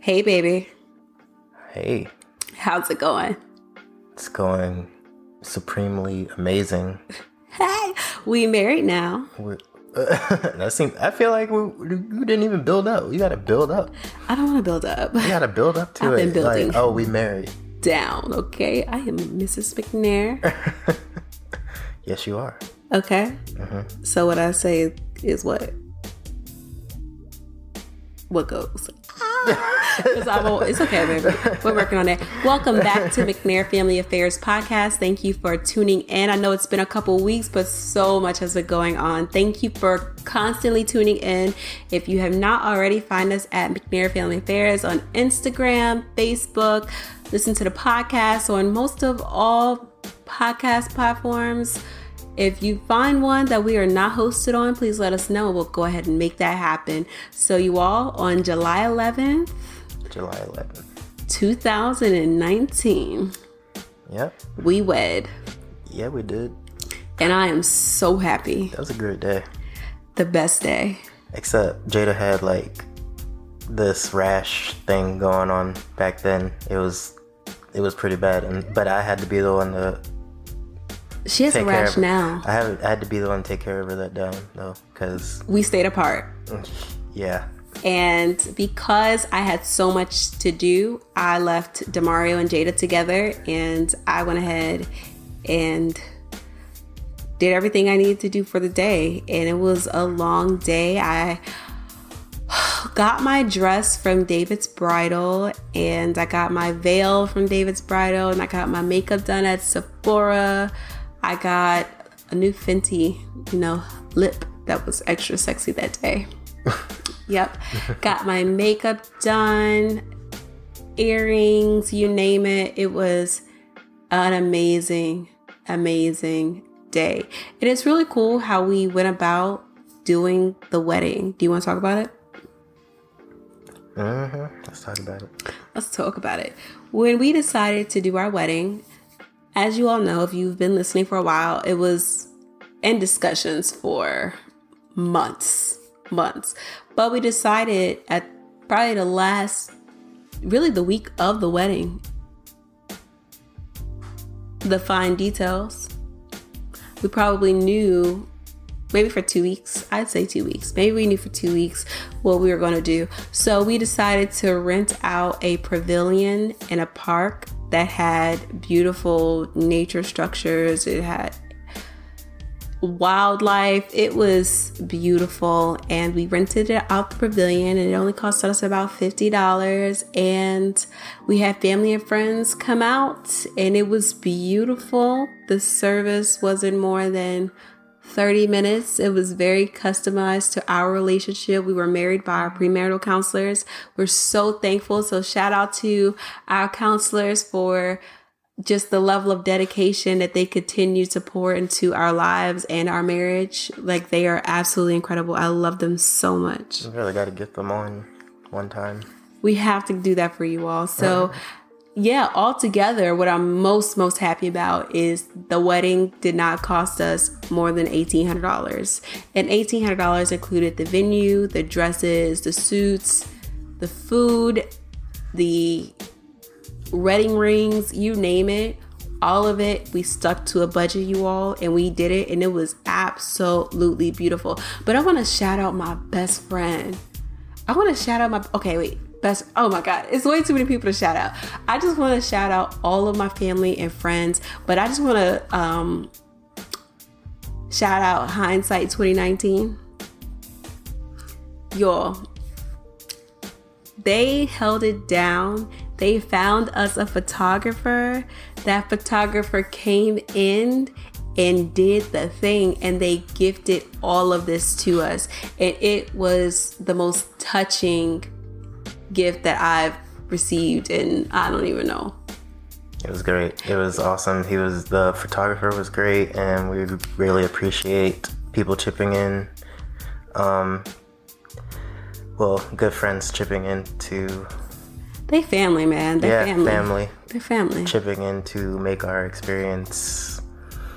Hey, baby. Hey, How's it going? it's going supremely amazing. Hey, we married now. We're, that seems. I feel like we, we didn't even build up. We got to build up. I don't want to build up. We got to build up to I've it. been building. Like, oh, we married. Down, okay? I am Mrs. McNair. Yes, you are. Okay. Mm-hmm. So what I say is what? What goes? al- it's okay, baby. We're working on it. Welcome back to McNair Family Affairs Podcast. Thank you for tuning in. I know it's been a couple weeks, but so much has been going on. Thank you for constantly tuning in. If you have not already, find us at McNair Family Affairs on Instagram, Facebook. Listen to the podcast on most of all podcast platforms. If you find one that we are not hosted on, please let us know. We'll go ahead and make that happen. So, you all, on July 11th, July 11th. 2019, Yep. we wed. Yeah, we did. And I am so happy. That was a great day. The best day. Except Jada had like this rash thing going on back then. It was it was pretty bad, and but I had to be the one to She has a rash now. I have I had to be the one to take care of her that down though, because We stayed apart. Mm, yeah, And because I had so much to do, I left Demario and Jada together and I went ahead and did everything I needed to do for the day. And it was a long day. I got my dress from David's Bridal and I got my veil from David's Bridal and I got my makeup done at Sephora. I got a new Fenty, you know, lip that was extra sexy that day. Yep. Got my makeup done, earrings, you name it. It was an amazing, amazing day. It's really cool how we went about doing the wedding. Do you want to talk about it? hmm let's talk about it. Let's talk about it. When we decided to do our wedding, as you all know, if you've been listening for a while, it was in discussions for months, months. But we decided at probably the last, really the week of the wedding, the fine details. We probably knew maybe for two weeks. I'd say two weeks. Maybe we knew for two weeks what we were going to do. So we decided to rent out a pavilion in a park that had beautiful nature structures. It had wildlife. It was beautiful. And we rented it out the pavilion and it only cost us about $50. And we had family and friends come out and it was beautiful. The service wasn't more than 30 minutes. It was very customized to our relationship. We were married by our premarital counselors. We're so thankful. So, shout out to our counselors for just the level of dedication that they continue to pour into our lives and our marriage. Like, they are absolutely incredible. I love them so much. We really got to get them on one time. We have to do that for you all. So, yeah, altogether, what I'm most, most happy about is the wedding did not cost us more than $1,800. And $1,800 included the venue, the dresses, the suits, the food, the wedding rings, you name it. All of it, we stuck to a budget, you all, and we did it, and it was absolutely beautiful. But I want to shout out my best friend. I want to shout out my okay, wait. Best oh my god, it's way too many people to shout out. I just want to shout out all of my family and friends, but I just want to um shout out hindsight 2019. Y'all, they held it down. They found us a photographer. That photographer came in and did the thing and they gifted all of this to us. And it was the most touching gift that I've received and I don't even know. It was great. It was awesome. He was the photographer was great, and we really appreciate people chipping in. Um, well, good friends chipping in to They family, man. They're yeah family. family They're family. chipping in to make our experience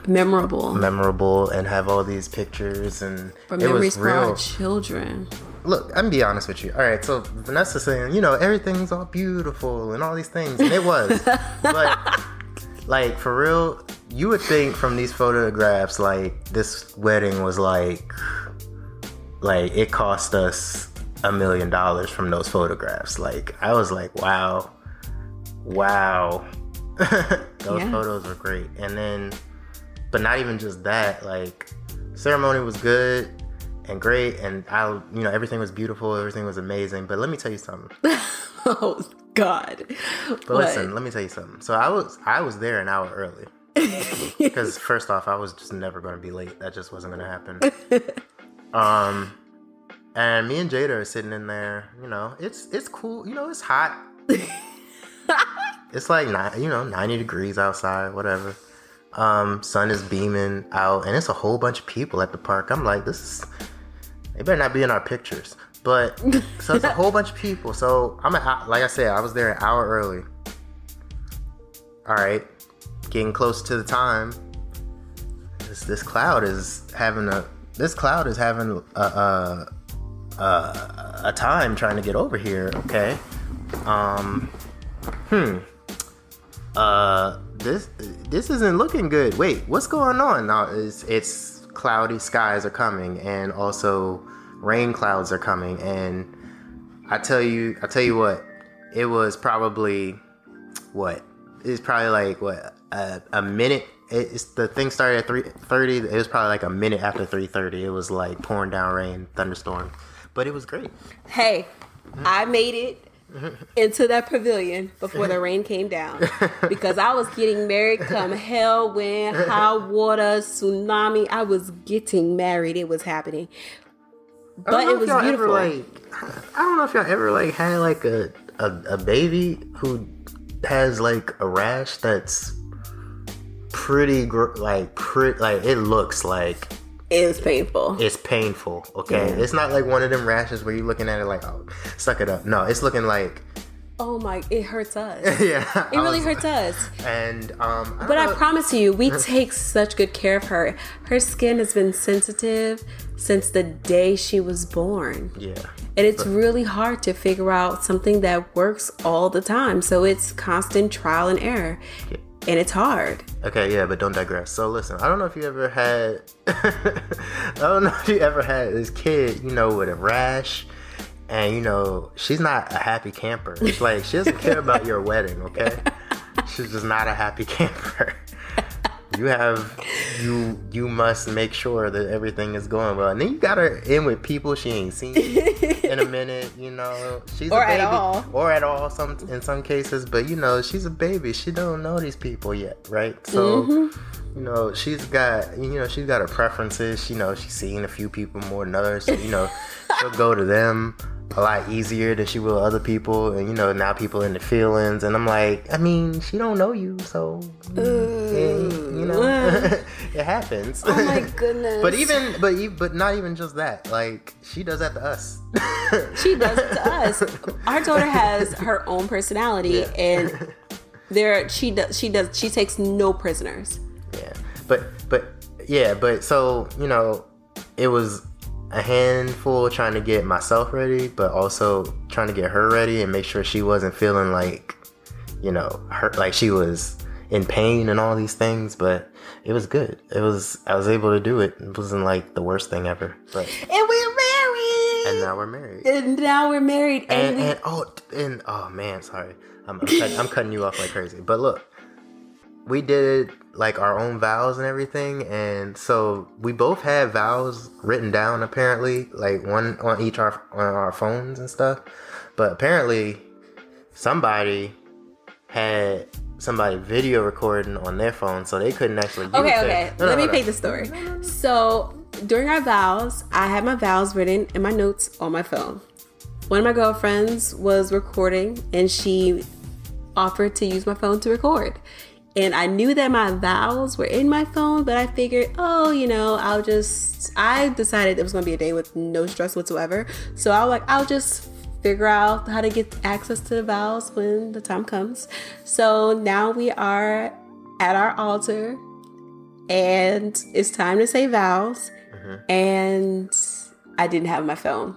memorable. memorable and have all these pictures and For it memories was for our real. children. Look, I'm be honest with you. All right, so Vanessa saying, you know, everything's all beautiful and all these things, and it was, but like for real, you would think from these photographs, like this wedding was like, like it cost us a million dollars from those photographs. Like I was like, wow, wow, those Yeah. photos were great, and then, but not even just that, like ceremony was good and great and I you know everything was beautiful everything was amazing but let me tell you something. Oh God. but What? listen let me tell you something. So I was I was there an hour early. Because first off I was just never going to be late. That just wasn't going to happen. Um and me and Jada are sitting in there you know it's it's cool you know it's hot. It's like you know 90 degrees outside whatever um sun is beaming out and it's a whole bunch of people at the park. I'm like this is they better not be in our pictures. But so it's a whole bunch of people. So i'm a, like i said i was there an hour early. All right getting close to the time. This this cloud is having a this cloud is having a a, a, a time trying to get over here okay? Um hmm uh this this isn't looking good. Wait what's going on? Now it's it's cloudy skies are coming and also rain clouds are coming. And i tell you i tell you what it was probably what? It's probably like what a, a minute. It's the thing started at 3.30 it was probably like a minute after 3.30 it was like pouring down rain thunderstorm. But it was great. Hey, I made it into that pavilion before the rain came down because I was getting married come hell, wind, high water, tsunami. I was getting married. It was happening. But it was beautiful. Ever, like, I don't know if y'all ever like had like a, a a baby who has like a rash that's pretty gr- like pretty like it looks like was painful. it's painful. Okay, Yeah. it's not like one of them rashes where you're looking at it like oh suck it up. No, it's looking like oh my, it hurts us. yeah. It really hurts us. And um, I But I promise you, we take such good care of her. Her skin has been sensitive since the day she was born. yeah. And it's really hard to figure out something that works all the time. So it's constant trial and error. And it's hard. Okay, yeah, but don't digress. So listen, I don't know if you ever had, I don't know if you ever had this kid, you know, with a rash, and you know she's not a happy camper. It's like she doesn't care about your wedding, okay? She's just not a happy camper. You have, you you must make sure that everything is going well, and then you got her in with people she ain't seen in a minute. You know, she's Or a at baby, all. or at all. Some in some cases, but you know, she's a baby. She don't know these people yet, right? So, Mm-hmm. you know, she's got you know she's got her preferences. You know, she's seen a few people more than others. So, you know, she'll go to them a lot easier than she will other people. And you know, now people in the feelings, and I'm like, I mean, she don't know you, so yeah, you know, it happens. Oh my goodness. But even, but e- but not even just that. Like she does that to us. she does it to us. Our daughter has her own personality Yeah. and there she does she does she takes no prisoners. Yeah, but but yeah, but so you know, it was a handful trying to get myself ready, but also trying to get her ready and make sure she wasn't feeling like, you know, hurt like she was in pain and all these things. But it was good. It was I was able to do it. It wasn't like the worst thing ever. But And we're married. and now we're married. And now we're married and, And, we, and oh and oh man, sorry, I'm I'm cutting, I'm cutting you off like crazy. But look, we did like our own vows and everything, and so we both had vows written down. Apparently, like one on each our on our phones and stuff. But apparently, somebody had somebody video recording on their phone, so they couldn't actually. Okay, it. okay. No, no, Let me hold paint the story. So during our vows, I had my vows written in my notes on my phone. One of my girlfriends was recording and she offered to use my phone to record. And I knew that my vows were in my phone, but I figured, oh, you know, I'll just I decided it was gonna be a day with no stress whatsoever. So I was like, I'll just figure out how to get access to the vows when the time comes. So now we are at our altar and it's time to say vows. Mm-hmm. And I didn't have my phone.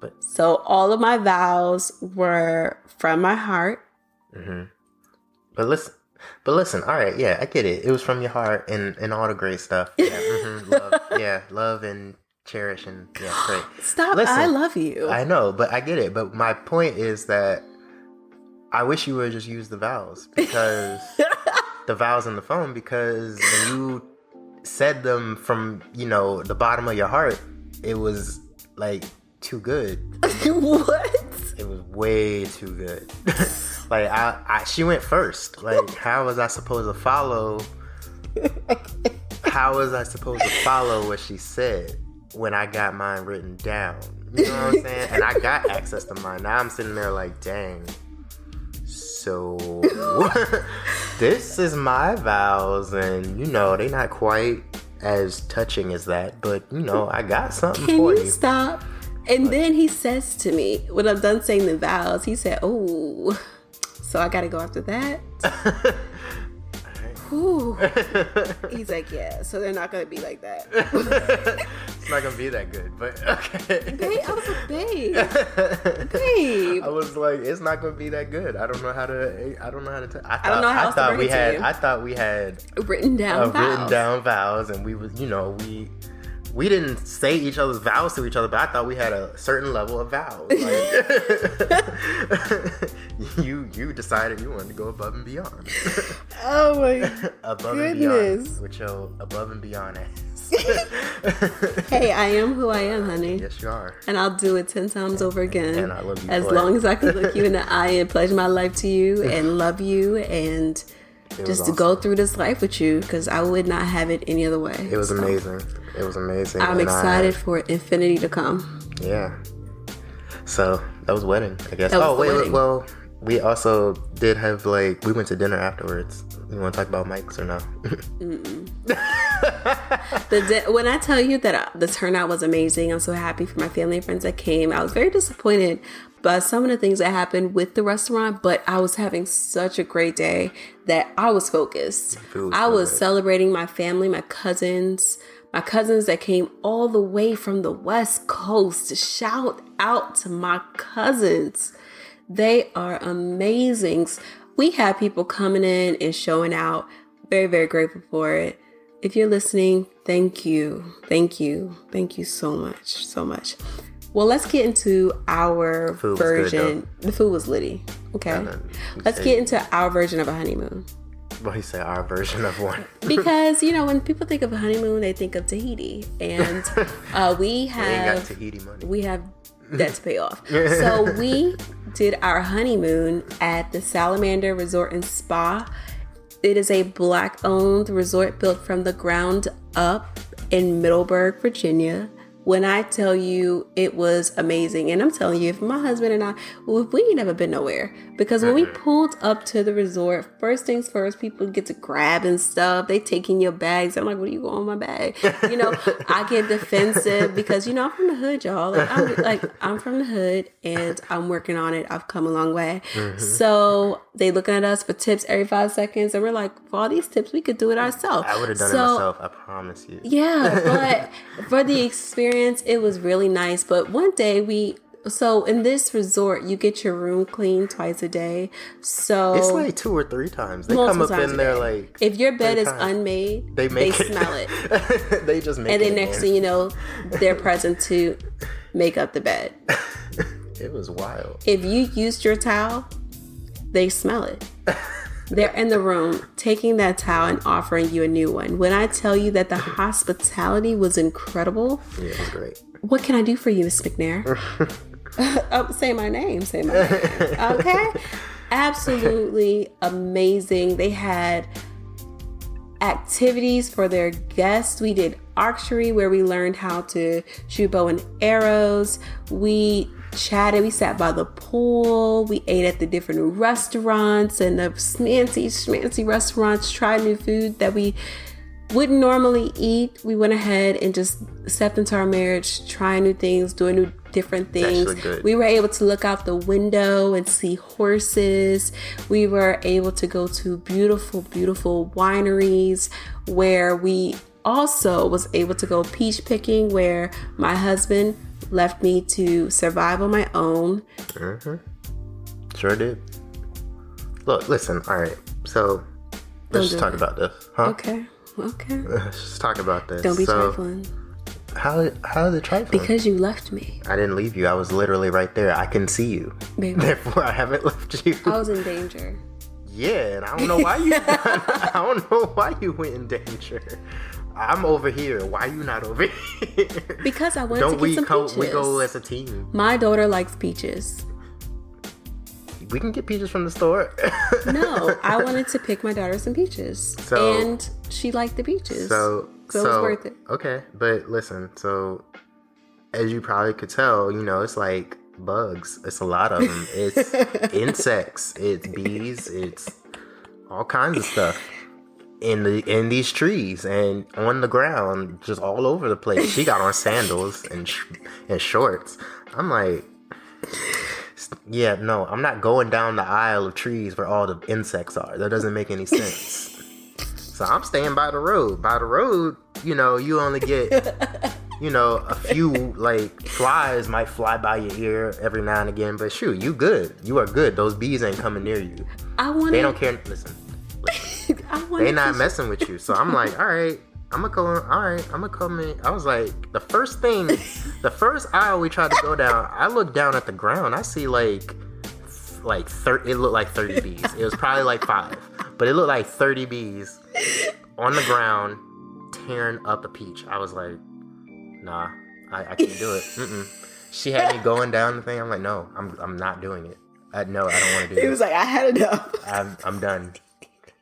But- so all of my vows were from my heart. Mm-hmm. But listen, but listen. All right, yeah, I get it. It was from your heart and and all the great stuff. Yeah, mhm, love, yeah, love and cherish and yeah, great. Stop! Listen, I love you. I know, but I get it. But my point is that I wish you would just use the vowels because the vowels in the phone because when you said them from you know the bottom of your heart, it was like too good. what? It was way too good. Like I, I, she went first. Like how was I supposed to follow? How was I supposed to follow what she said when I got mine written down? You know what I'm saying? And I got access to mine. Now I'm sitting there like, dang. So this is my vows, and you know they not quite as touching as that, but you know I got something Can for you you. stop? And then he says to me, when I'm done saying the vows, he said, "Oh, so I got to go after that." He's like, "Yeah, so they're not gonna be like that." it's not gonna be that good, but okay. Babe, I was a babe, babe. I was like, it's not gonna be that good. I don't know how to. I don't know how to. T- I, thought, don't know how I thought we had. I thought we had Written down uh, vows. written down vows, and we was, you know, we we didn't say each other's vows to each other, but I thought we had a certain level of vows. Like, you you decided you wanted to go above and beyond. Oh my. above and Goodness. beyond with your above and beyond ass. Hey, I am who I am, honey. yes, you are. And I'll do it 10 times over again. And I love you As it. long as I can look you in the eye and pledge my life to you and love you and just to go through this life with you because I would not have it any other way. It was So, amazing. It was amazing. I'm and I- excited for infinity to come. Yeah. So that was wedding, I guess. Oh wait, wedding. well, we also did have like we went to dinner afterwards. You want to talk about mics or no? The when I tell you that uh, the turnout was amazing, I'm so happy for my family and friends that came. I was very disappointed by some of the things that happened with the restaurant, but I was having such a great day that I was focused. I was good. celebrating my family, my cousins, my cousins that came all the way from the West Coast. Shout out to my cousins. They are amazing. We had people coming in and showing out. Very, very grateful for it. If you're listening, thank you. Thank you. Thank you so much. So much. Well, let's get into our Food was good, version. the food was litty. Okay. you Let's say- get into our version of a honeymoon. Well, he said our version of one. Because, you know, when people think of a honeymoon, they think of Tahiti. And uh, we We got have Tahiti money. we have that to pay off. So we did our honeymoon at the Salamander Resort and Spa. It is a black owned resort built from the ground up in Middleburg, Virginia. When I tell you it was amazing, and I'm telling you, if my husband and I, well, we ain't never been nowhere because when we pulled up to the resort, first things first, people get to grab and stuff. They taking your bags. I'm like, what are you going on my bag? You know, I get defensive because you know I'm from the hood, y'all. Like I'm like I'm from the hood, and I'm working on it. I've come a long way. Mm-hmm. So they looking at us for tips every five seconds, and we're like, for all these tips, we could do it ourselves. I would have done So- it myself. I promise you. yeah, but for the experience, it was really nice. But one day we, so in this resort, you get your room cleaned twice a day. So It's like two or three times. They come up in there like if your bed is times. unmade, they they, make it. smell it, they just make it. and then next thing you know, they're present to make up the bed. it was wild. If you used your towel, they smell it. They're in the room taking that towel and offering you a new one. When I tell you that the hospitality was incredible, Yeah, it was great. What can I do for you, Miss McNair? oh, say my name. Say my name. Okay. Absolutely amazing. They had activities for their guests. We did archery where we learned how to shoot bow and arrows. We chatted. We sat by the pool. We ate at the different restaurants and the fancy, schmancy restaurants. Tried new food that we wouldn't normally eat, we went ahead and just stepped into our marriage, trying new things, doing new different things. We were able to look out the window and see horses. We were able to go to beautiful, beautiful wineries where we also was able to go peach picking where my husband left me to survive on my own. Mm-hmm. Sure did. Look, listen, all right. So let's just talk it. about this. Huh? Okay. Okay. Let's just talk about this. Don't be so, trifling. How how is it trifling? Because you left me. I didn't leave you. I was literally right there. I can see you. Baby. Therefore, I haven't left you. I was in danger. Yeah, and I don't know why you. I don't know why you went in danger. I'm over here. Why are you not over here? Because I went don't to get we some co- peaches. We go as a team. My daughter likes peaches. We can get peaches from the store. no, I wanted to pick my daughter some peaches, so, and she liked the peaches. So, so, so it was worth it. Okay, but listen. So, as you probably could tell, you know, it's like bugs. It's a lot of them. It's insects. It's bees. It's all kinds of stuff in the in these trees and on the ground, just all over the place. She got on sandals and sh- and shorts. I'm like, yeah, no, I'm not going down the aisle of trees where all the insects are. That doesn't make any sense. so I'm staying by the road. By the road, you know, you only get. You know, a few like flies might fly by your ear every now and again, but shoot, you good. You are good. Those bees ain't coming near you. I want. They don't care. Listen, they not messing with you. So I'm like, all right, I'm gonna come. All right, I'm gonna come in. I was like, the first thing, the first aisle we tried to go down, I looked down at the ground. I see like, like thirty. It looked like thirty bees. It was probably like five, but it looked like thirty bees on the ground tearing up a peach. I was like, nah, I, I can't do it. Mm-mm. She had me going down the thing. I'm like, no, I'm I'm not doing it. I, no, I don't want to do it. He was like, I had enough. I'm I'm done.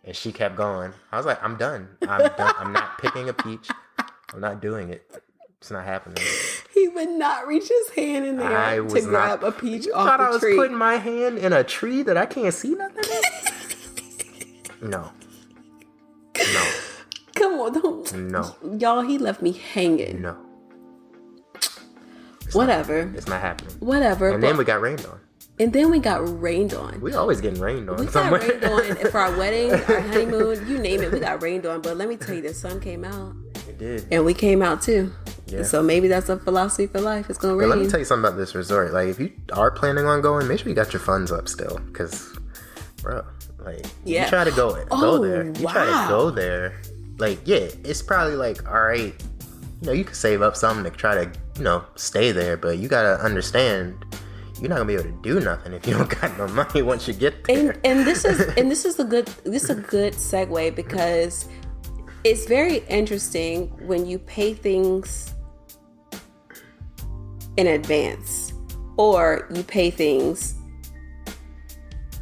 And she kept going. I was like, I'm done. I'm done. I'm not picking a peach. I'm not doing it. It's not happening. He would not reach his hand in there I to grab not, a peach off thought the I was tree. putting my hand in a tree that I can't see nothing No. No. Come on, don't. No. Y'all, he left me hanging. No. It's Whatever. Not, it's not happening. Whatever. And then we got rained on. And then we got rained on. We always getting rained on. We somewhere. got rained on for our wedding, our honeymoon, you name it. We got rained on. But let me tell you, the sun came out. It did. And we came out too. Yeah. So maybe that's a philosophy for life. It's gonna rain. But let me tell you something about this resort. Like, if you are planning on going, make sure you got your funds up still, because, bro, like, yeah. Oh, you try to go oh, go there. You wow. try to go there. Like, yeah, it's probably like, all right, you know, you could save up something to try to, you know, stay there, but you gotta understand you're not gonna be able to do nothing if you don't got no money once you get there. And, and this is and this is a good this is a good segue because it's very interesting when you pay things in advance or you pay things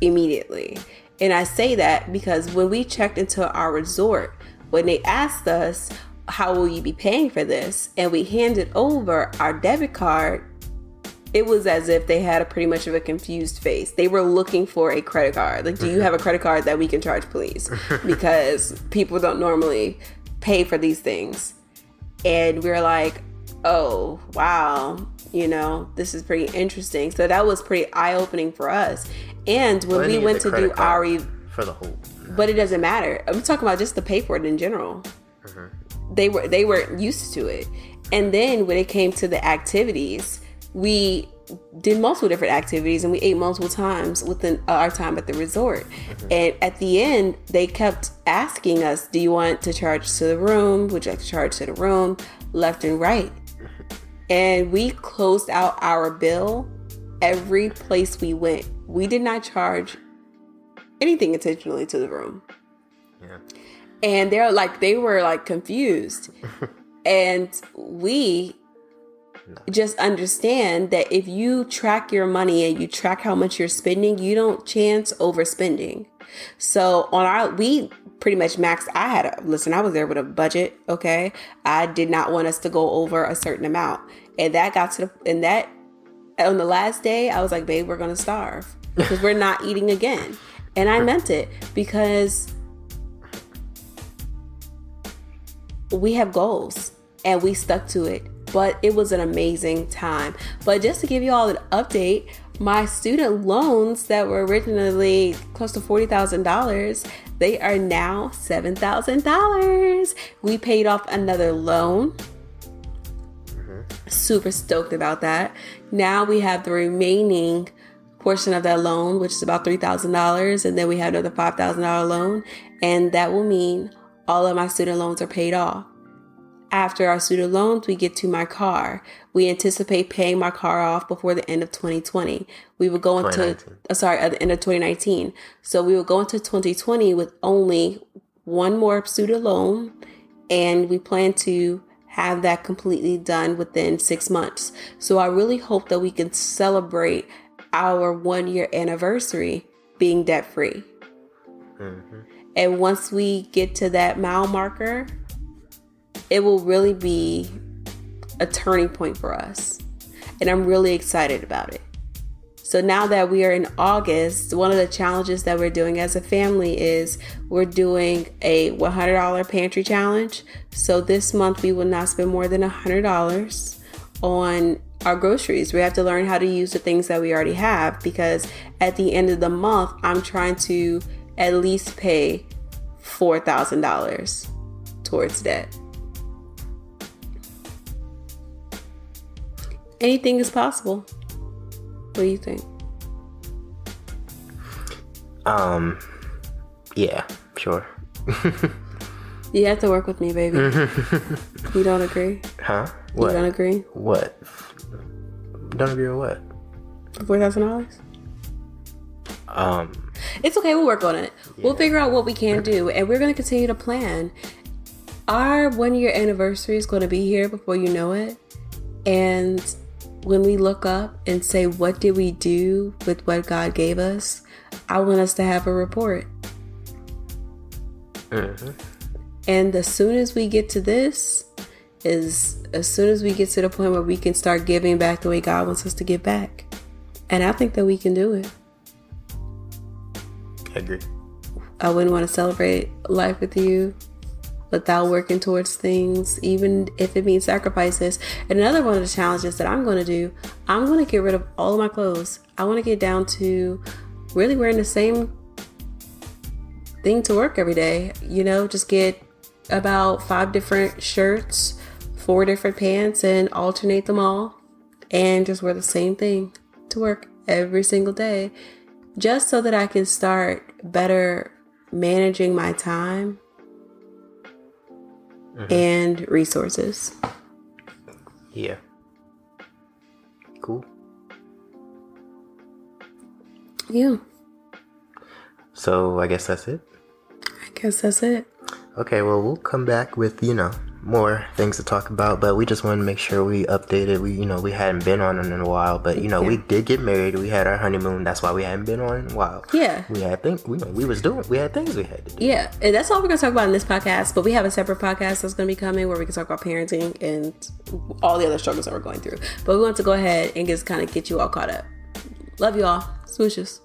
immediately. And I say that because when we checked into our resort, when they asked us, How will you be paying for this? and we handed over our debit card it was as if they had a pretty much of a confused face. They were looking for a credit card. Like, do you have a credit card that we can charge, please? Because people don't normally pay for these things. And we were like, oh, wow, you know, this is pretty interesting. So that was pretty eye opening for us. And when well, we went to do our. For the whole. But it doesn't matter. I'm talking about just the pay for it in general. Mm-hmm. They were they weren't used to it. And then when it came to the activities, we did multiple different activities and we ate multiple times within uh, our time at the resort. Mm-hmm. And at the end, they kept asking us, Do you want to charge to the room? Would you like to charge to the room? Left and right. And we closed out our bill every place we went. We did not charge anything intentionally to the room. Yeah. And they're like, they were like confused. and we just understand that if you track your money and you track how much you're spending, you don't chance overspending. So on our, we pretty much maxed. I had a listen. I was there with a budget. Okay, I did not want us to go over a certain amount, and that got to the and that on the last day, I was like, babe, we're gonna starve because we're not eating again, and I meant it because we have goals and we stuck to it. But it was an amazing time. But just to give you all an update, my student loans that were originally close to $40,000, they are now $7,000. We paid off another loan. Mm-hmm. Super stoked about that. Now we have the remaining portion of that loan, which is about $3,000, and then we have another $5,000 loan, and that will mean all of my student loans are paid off. After our student loans, we get to my car. We anticipate paying my car off before the end of 2020. We will go into, uh, sorry, at the end of 2019. So we will go into 2020 with only one more student loan, and we plan to have that completely done within six months. So I really hope that we can celebrate our one year anniversary being debt free. Mm-hmm. And once we get to that mile marker, it will really be a turning point for us. And I'm really excited about it. So now that we are in August, one of the challenges that we're doing as a family is we're doing a $100 pantry challenge. So this month we will not spend more than $100 on our groceries. We have to learn how to use the things that we already have because at the end of the month, I'm trying to at least pay $4,000 towards debt. Anything is possible. What do you think? Um, yeah, sure. you have to work with me, baby. you don't agree? Huh? What? You don't agree? What? Don't agree with what? Four thousand dollars. Um. It's okay. We'll work on it. Yeah. We'll figure out what we can do, and we're going to continue to plan. Our one year anniversary is going to be here before you know it, and when we look up and say, What did we do with what God gave us? I want us to have a report. Mm-hmm. And as soon as we get to this, is as soon as we get to the point where we can start giving back the way God wants us to give back. And I think that we can do it. I agree. I wouldn't want to celebrate life with you without working towards things, even if it means sacrifices. And another one of the challenges that I'm going to do, I'm going to get rid of all of my clothes. I want to get down to really wearing the same thing to work every day. You know, just get about five different shirts, four different pants, and alternate them all, and just wear the same thing to work every single day, just so that I can start better managing my time mm-hmm. and resources. Yeah. Cool. Yeah. So I guess that's it. I guess that's it. Okay, well, we'll come back with, you know, more things to talk about, but we just wanted to make sure we updated. We, you know, we hadn't been on in a while, but you know, yeah. we did get married. We had our honeymoon. That's why we hadn't been on in a while. Yeah, we had things. We, we was doing. We had things we had to do. Yeah, and that's all we're gonna talk about in this podcast. But we have a separate podcast that's gonna be coming where we can talk about parenting and all the other struggles that we're going through. But we want to go ahead and just kind of get you all caught up. Love you all. Swooshes.